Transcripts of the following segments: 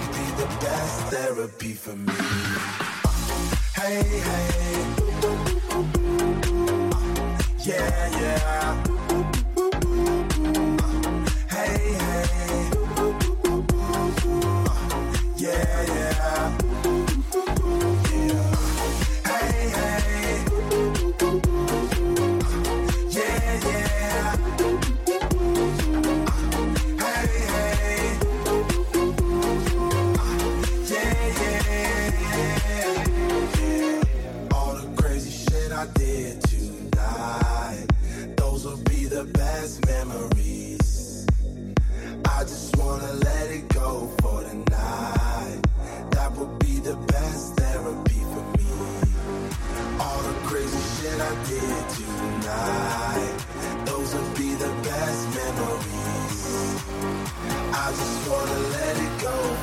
would be the best therapy for me. Hey, hey. Yeah, yeah.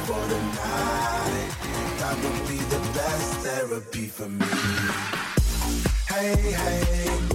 for the night. That would be the best therapy for me. Hey, hey.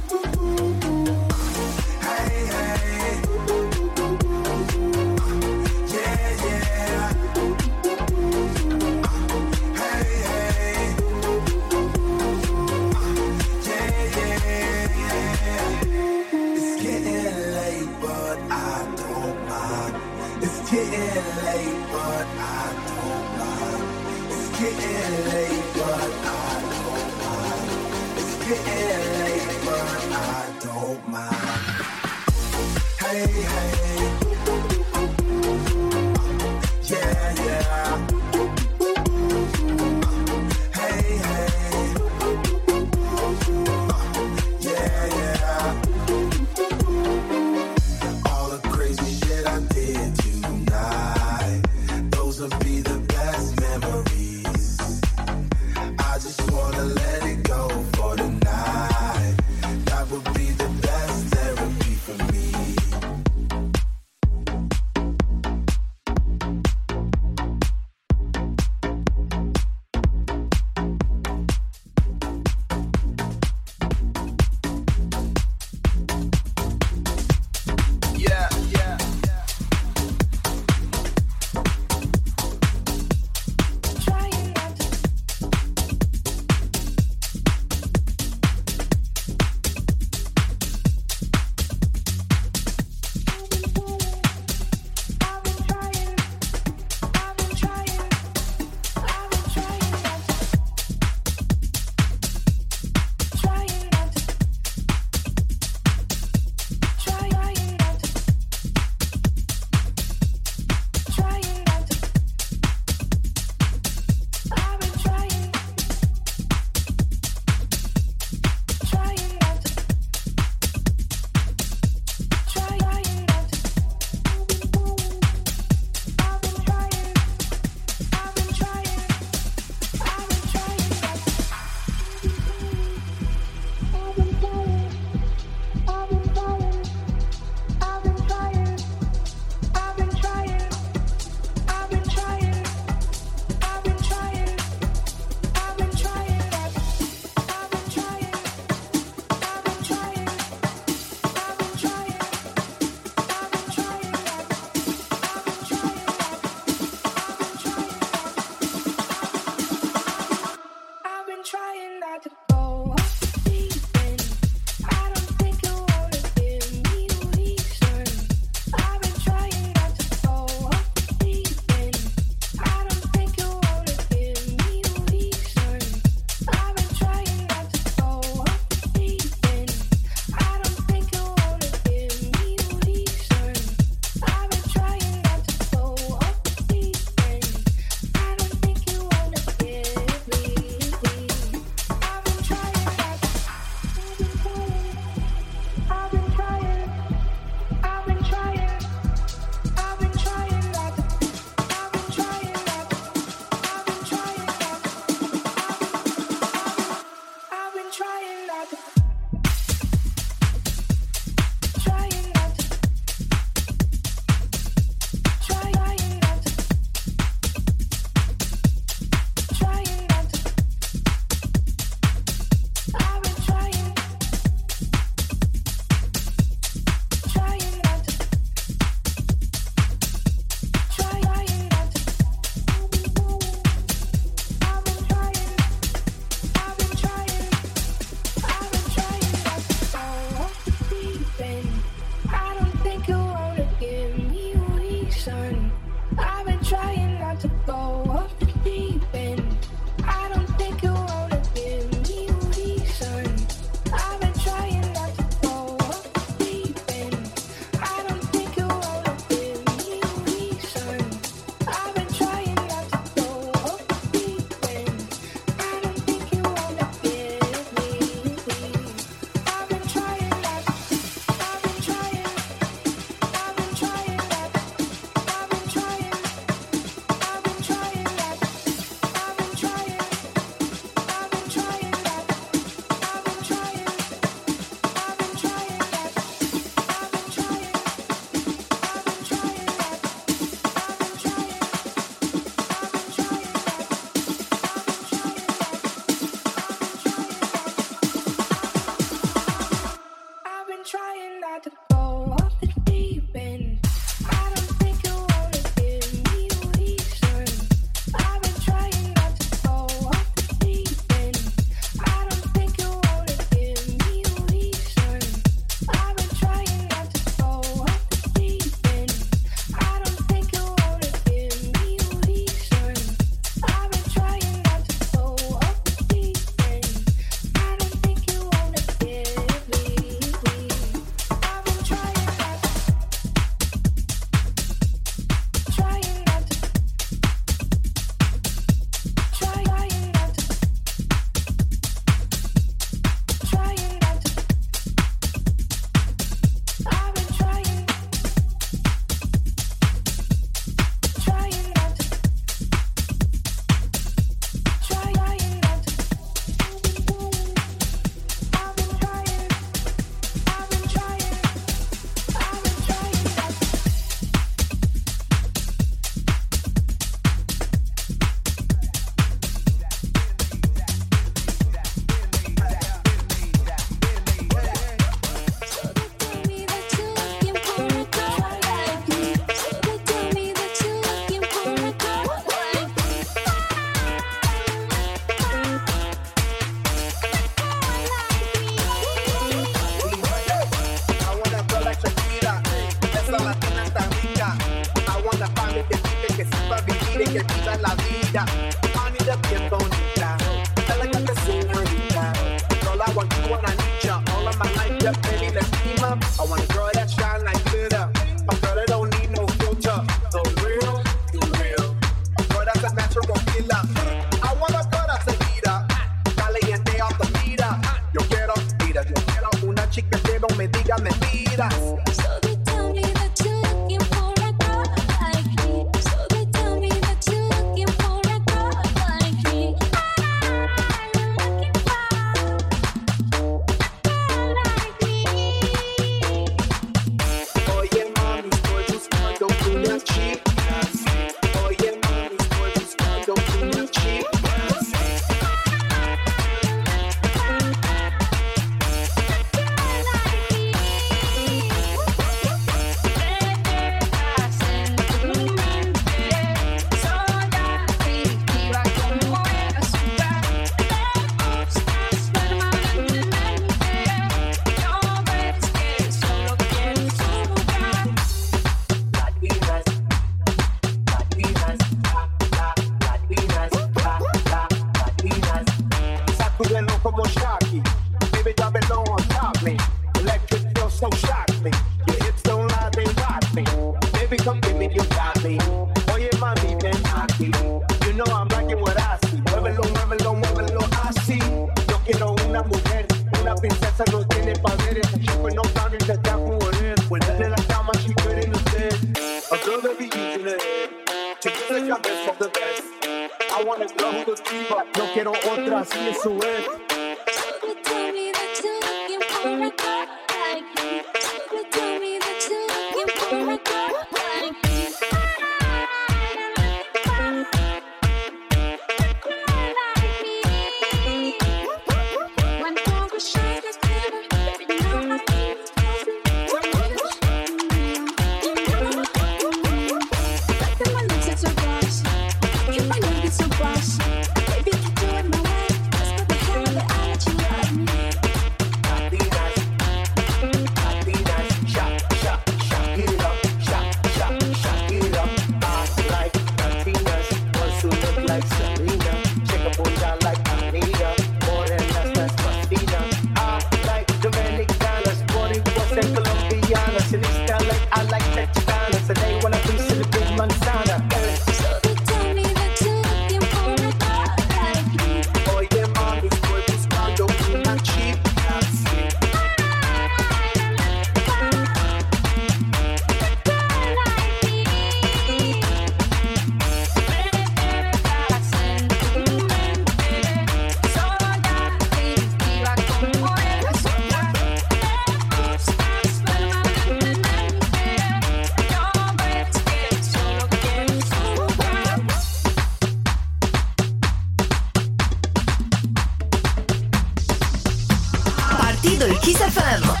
Kiss FM.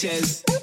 Sanchez.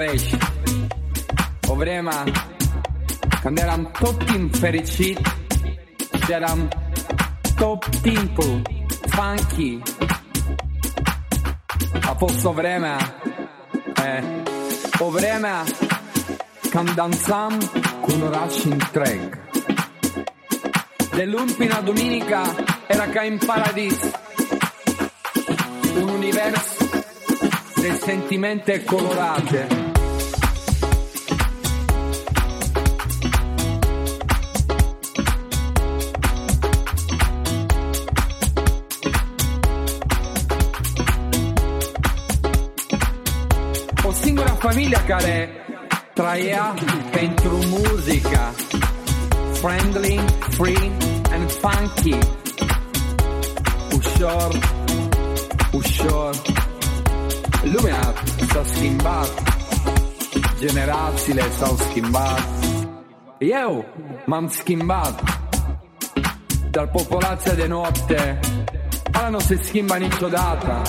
veci. Ovrema, quando eram tutti infericiti, c'eram top tempo, funky. A posto vreme, eh, o quando când con un oraș întreg. De luni până duminica era ca in paradiso, Un universo di sentimenti colorati. Familia care trăia pentru muzica Friendly, free and funky. Ușor, ușor. Lumea s-a schimbat. Generațiile s-au schimbat. Eu m-am schimbat. Dar populația de noapte Ala nu se schimba niciodată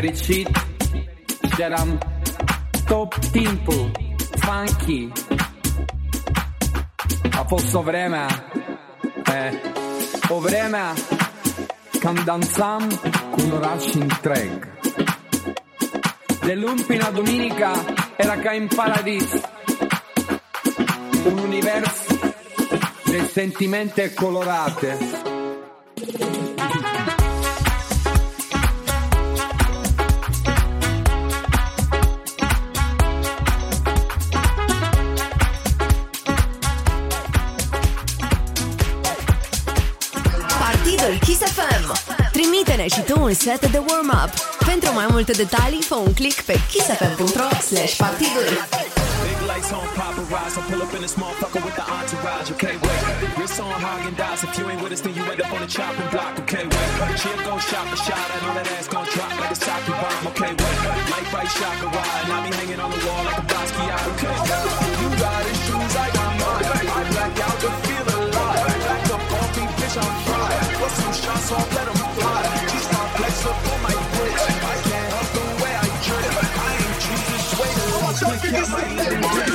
fericit Și eram tot timpul funky. A fost o vremea eh, O vremea când dansam cu un oraș întreg De luni până duminica era ca în paradis. Un univers de sentimente colorate. Și tu un set de warm-up Pentru mai multe detalii fă un click pe kissfm.ro slash partidul lights on paparazzi. I pull up in this motherfucker with the entourage. Okay, wait. Wrist on Hagen Dazs. If you ain't with us, then you end up on the chopping block. Okay, wait. Chill go shop a shot. I know that ass gon' drop like a sake bomb. Okay, wait. Light bright shaka ride. And I be hanging on the wall like a Basquiat. Okay, you got his shoes, I got mine. I black out to feel alive. Back up bitch, I'm fire. Put some shots let fly. Don't forget my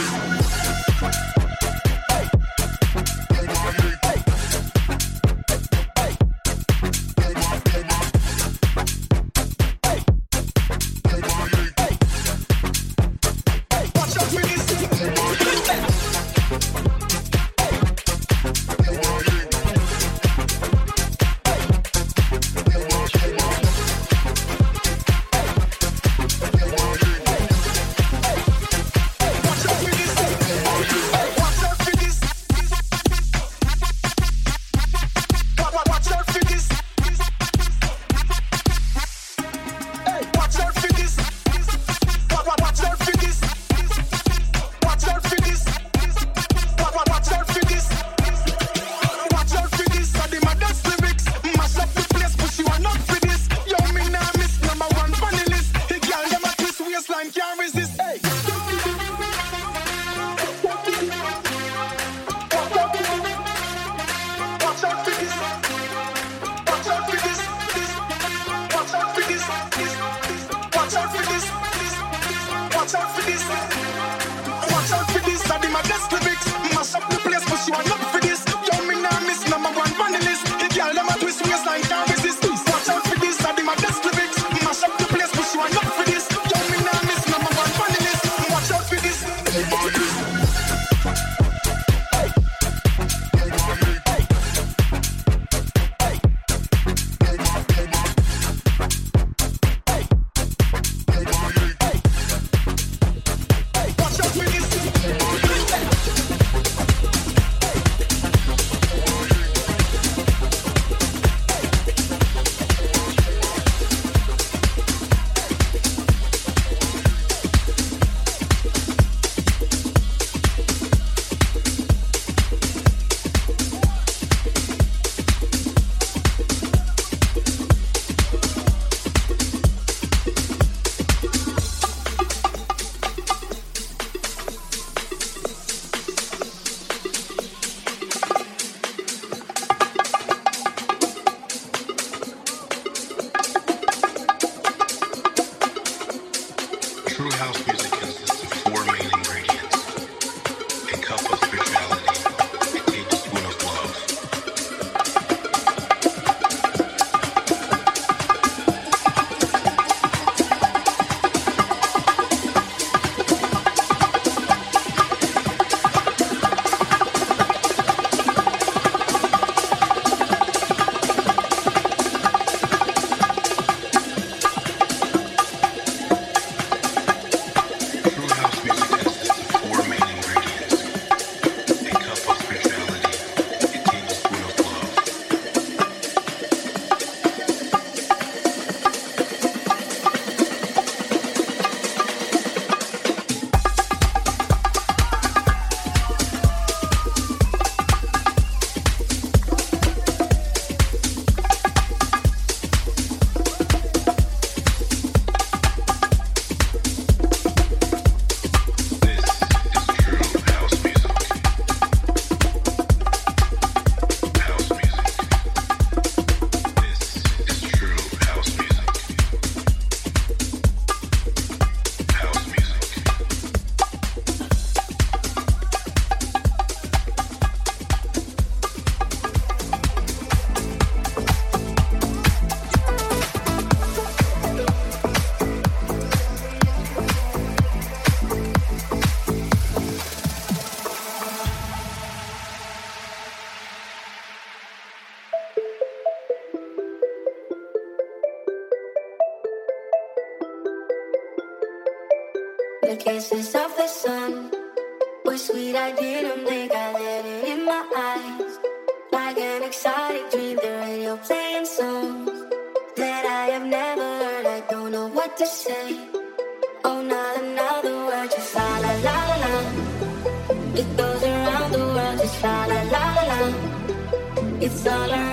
of the sun. Was sweet i didn't think i let it in my eyes. Like an exciting dream the radio playing songs that i have never heard. I don't know what to say. Oh not another word just la la la la la. It goes around the world just la la la la la. It's all around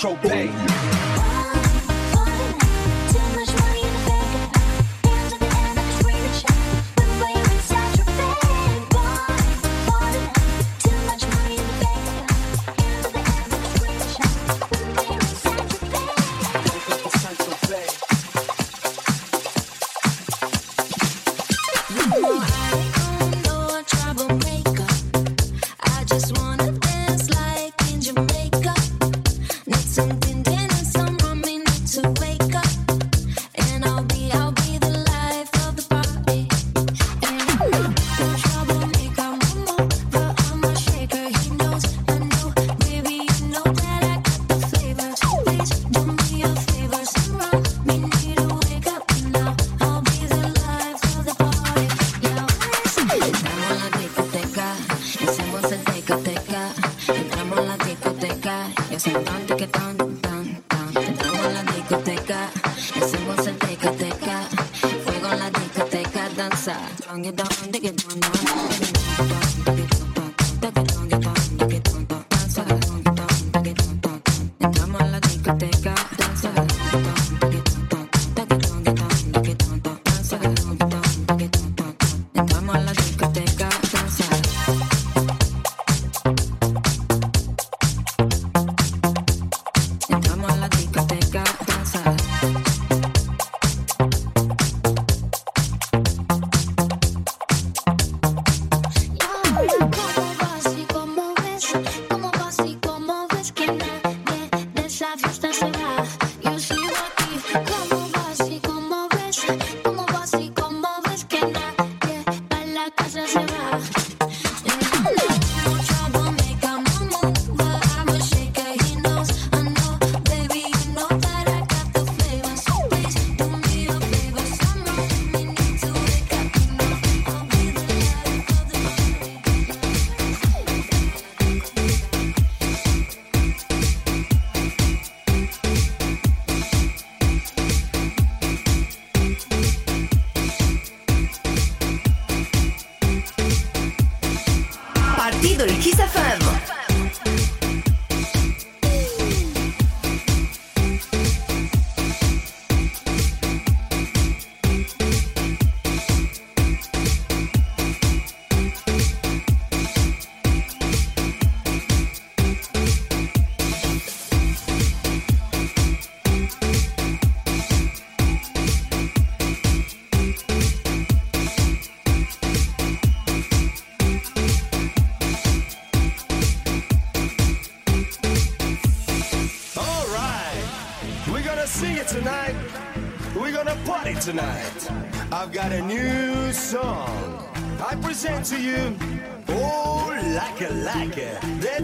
Bay.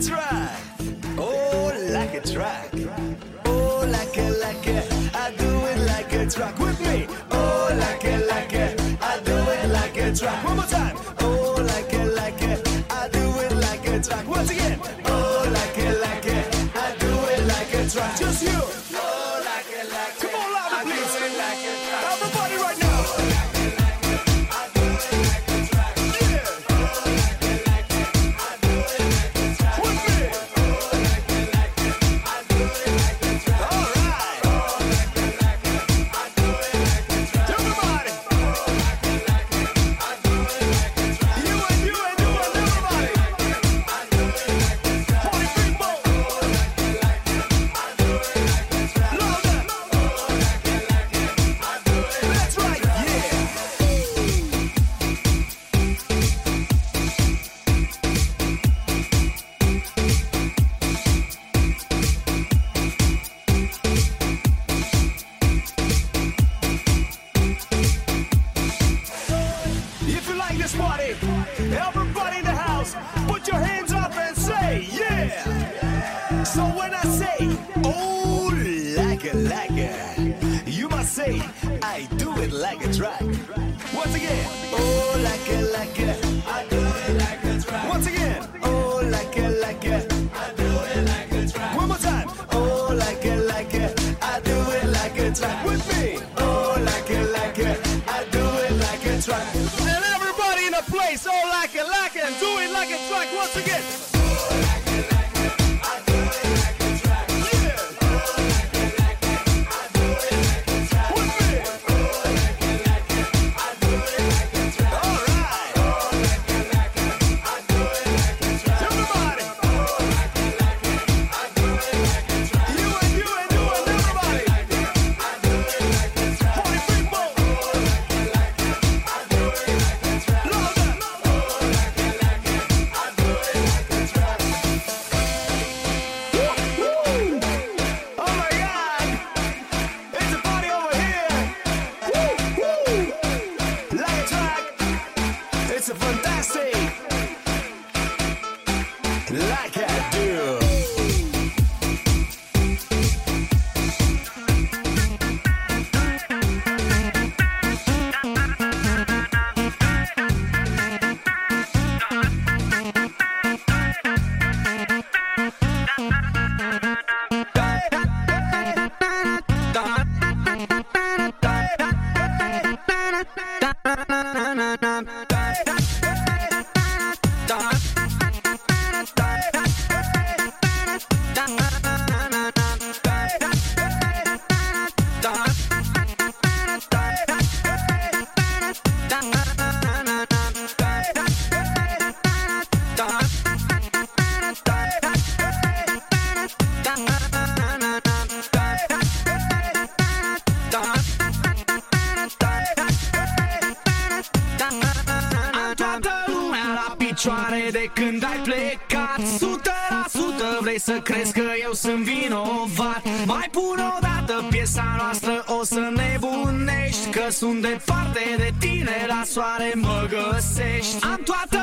try. sunt departe de tine La soare mă găsești. Am toate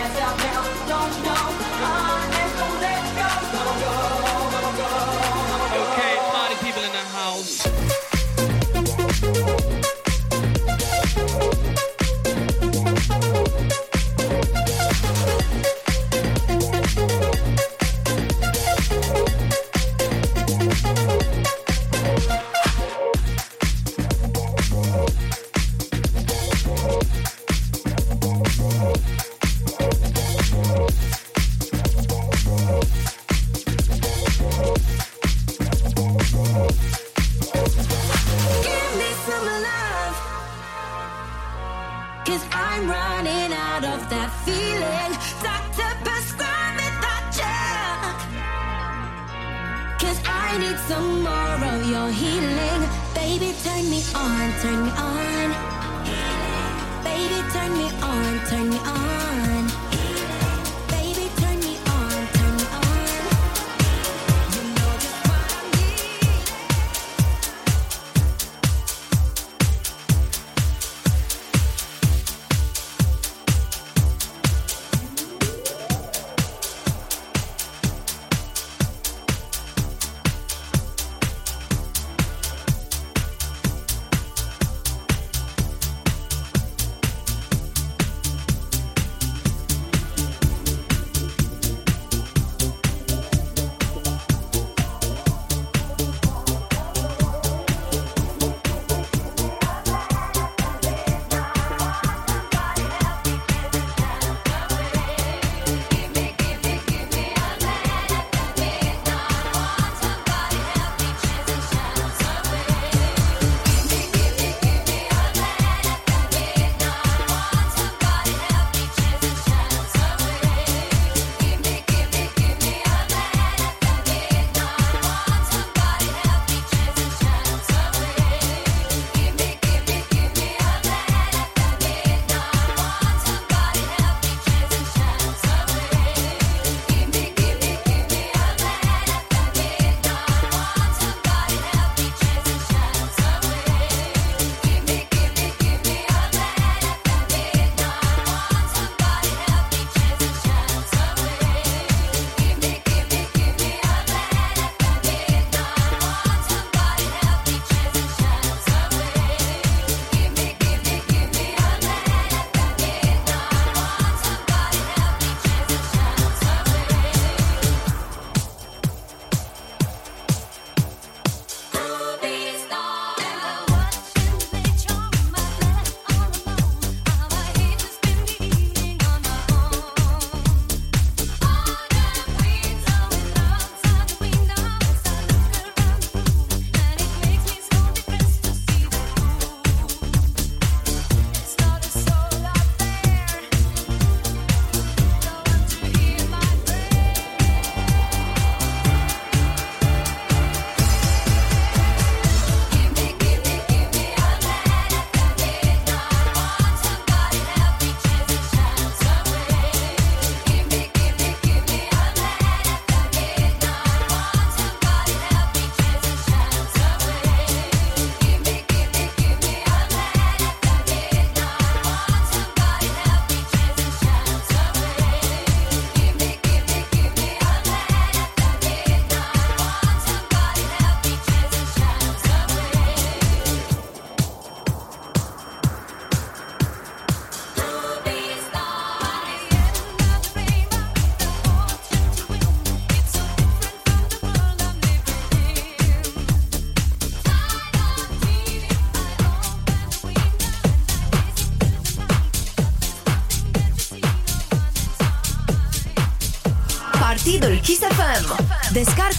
yourself now. Don't know.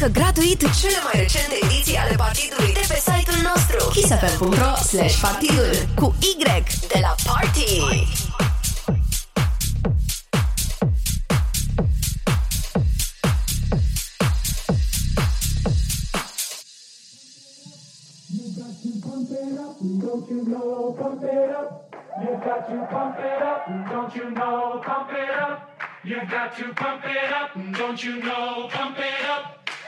Descarcă gratuit cele mai recente ediții ale partidului de pe site-ul nostru kisapel.ro slash partidul cu Y de la Party. Don't got to pump it up, don't you know, pump it up.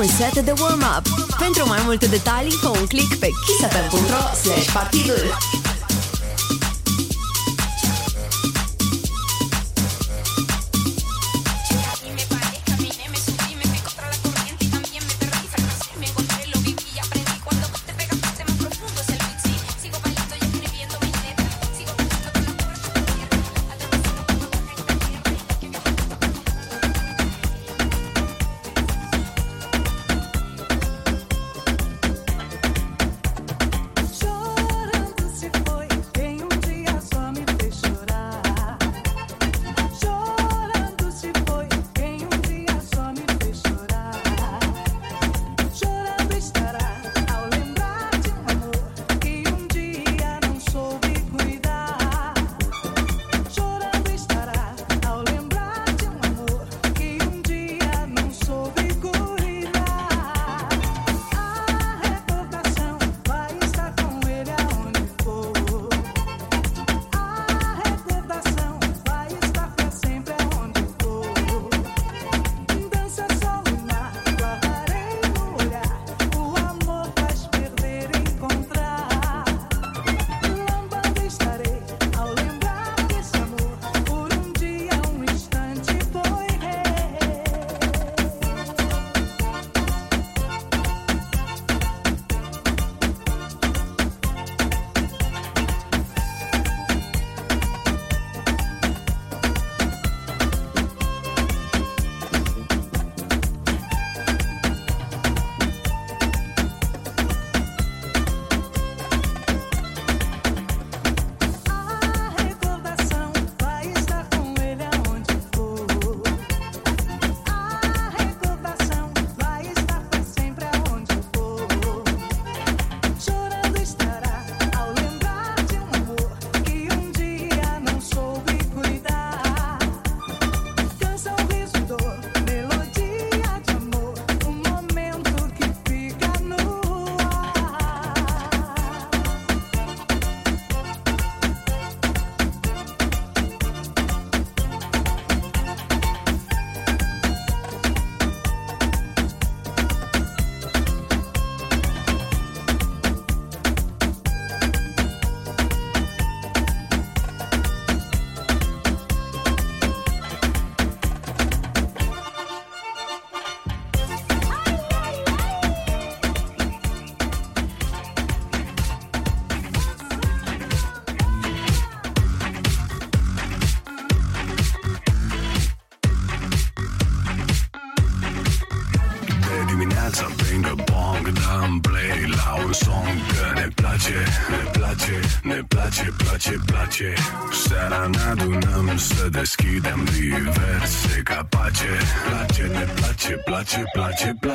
Un set de warm-up. Pentru mai multe detalii, fă un click pe kissfm.ro slash partidul.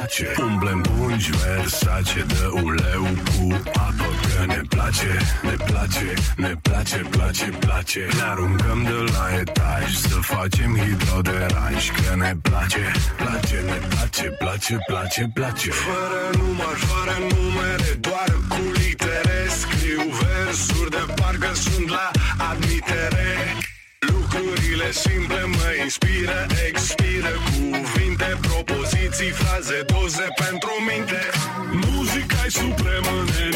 Place, place Umblem pungi versace de uleu cu apă Că ne place, ne place, ne place, place, place. Ne aruncăm de la etaj Să facem hidroderanj Că ne place, place, ne place, place, place, place. Fără număr, fără numere, doar cu litere Scriu versuri de parcă sunt la admitere. Lucrurile simple mă fraze, doze pentru minte muzica e supremă, ne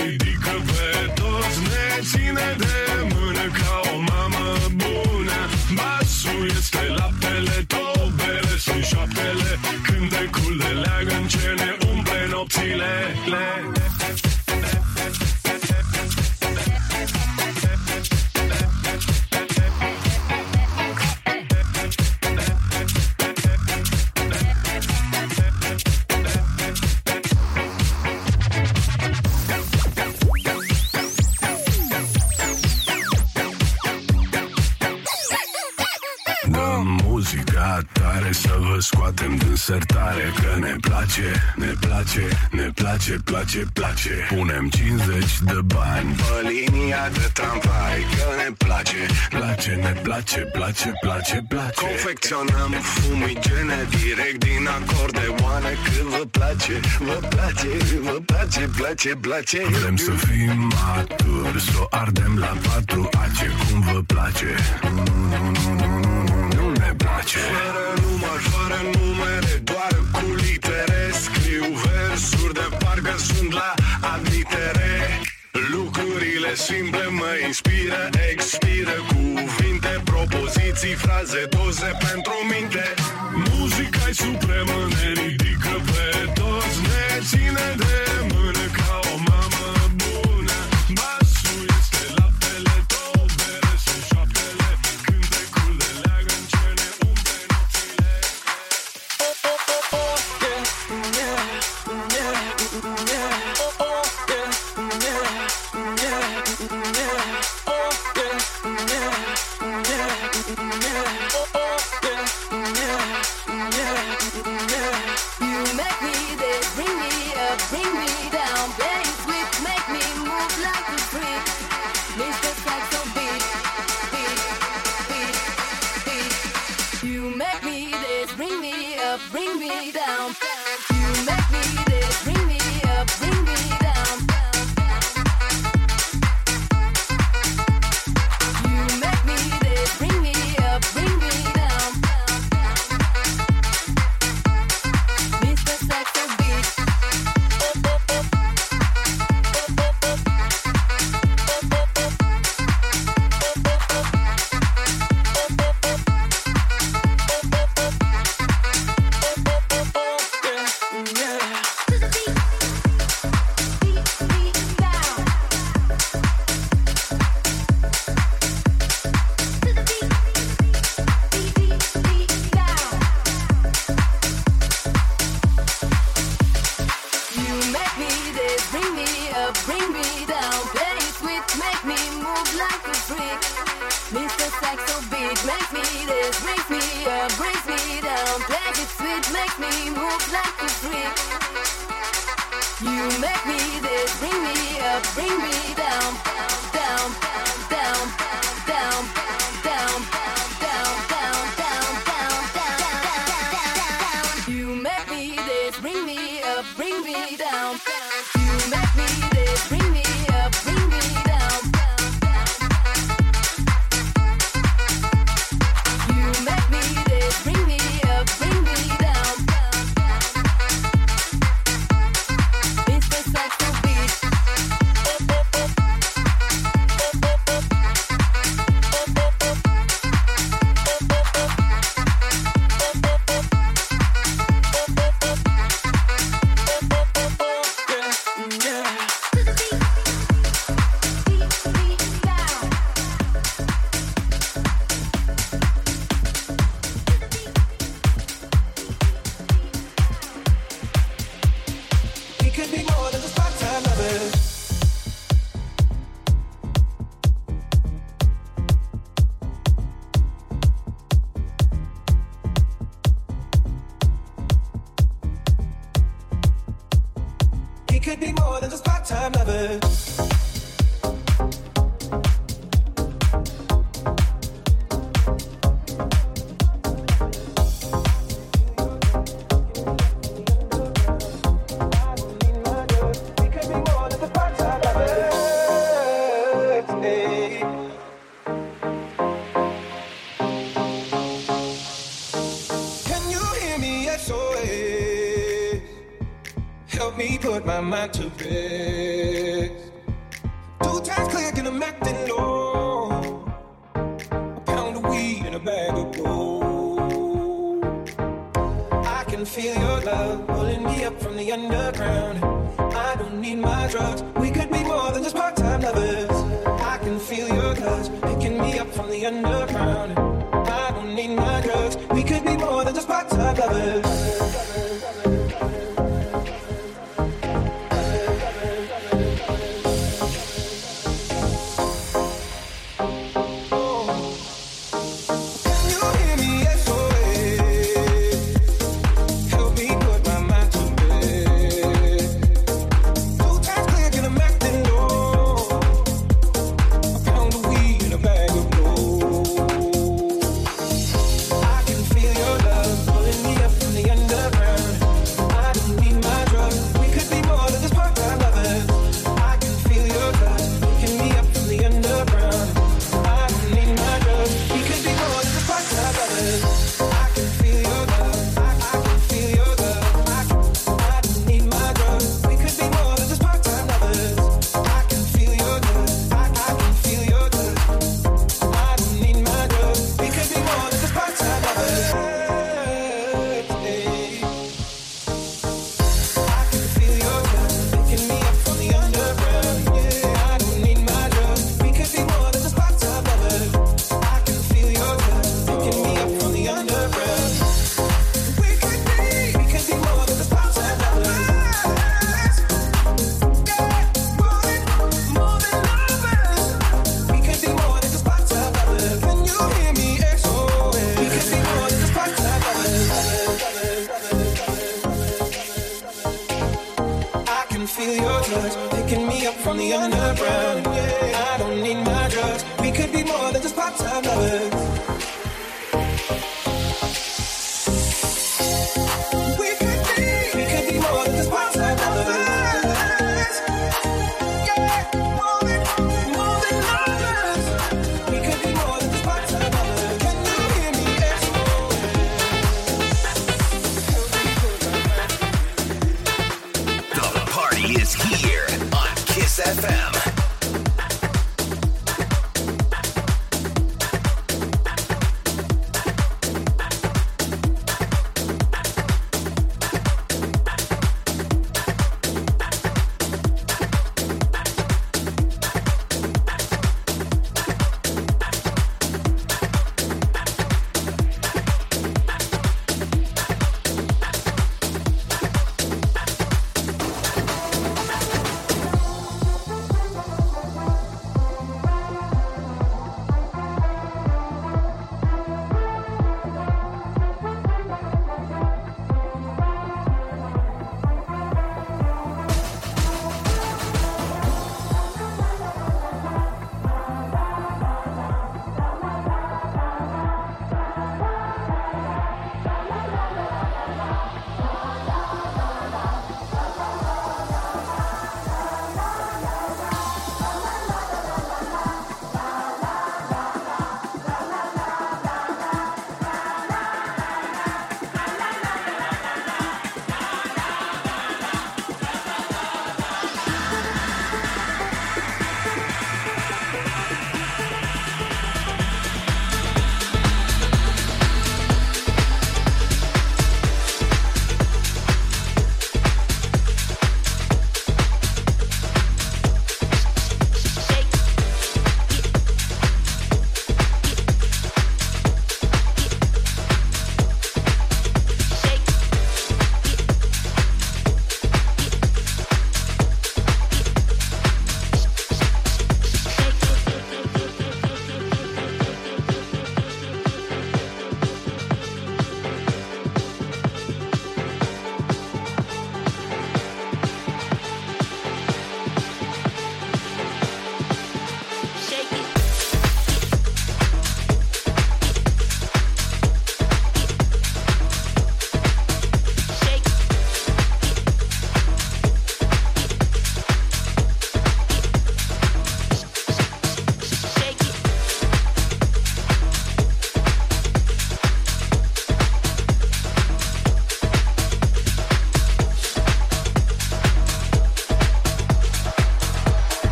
place, place, place. Confecționăm fumigene direct din acordeoane Când vă place, vă place, vă place, place, place. Vrem să fim maturi, să ardem la patru. Ace Cum vă place. Nu, nu, nu, nu, nu, nu, nu ne place. Fără număr, fără numere, doar cu litere. Scriu versuri de parcă sunt la admitere. Lucrurile simple mă inspiră, expiră Emoții, fraze, doze pentru minte. Muzica-i supremă, ne ridică pe toți, ne ține de mână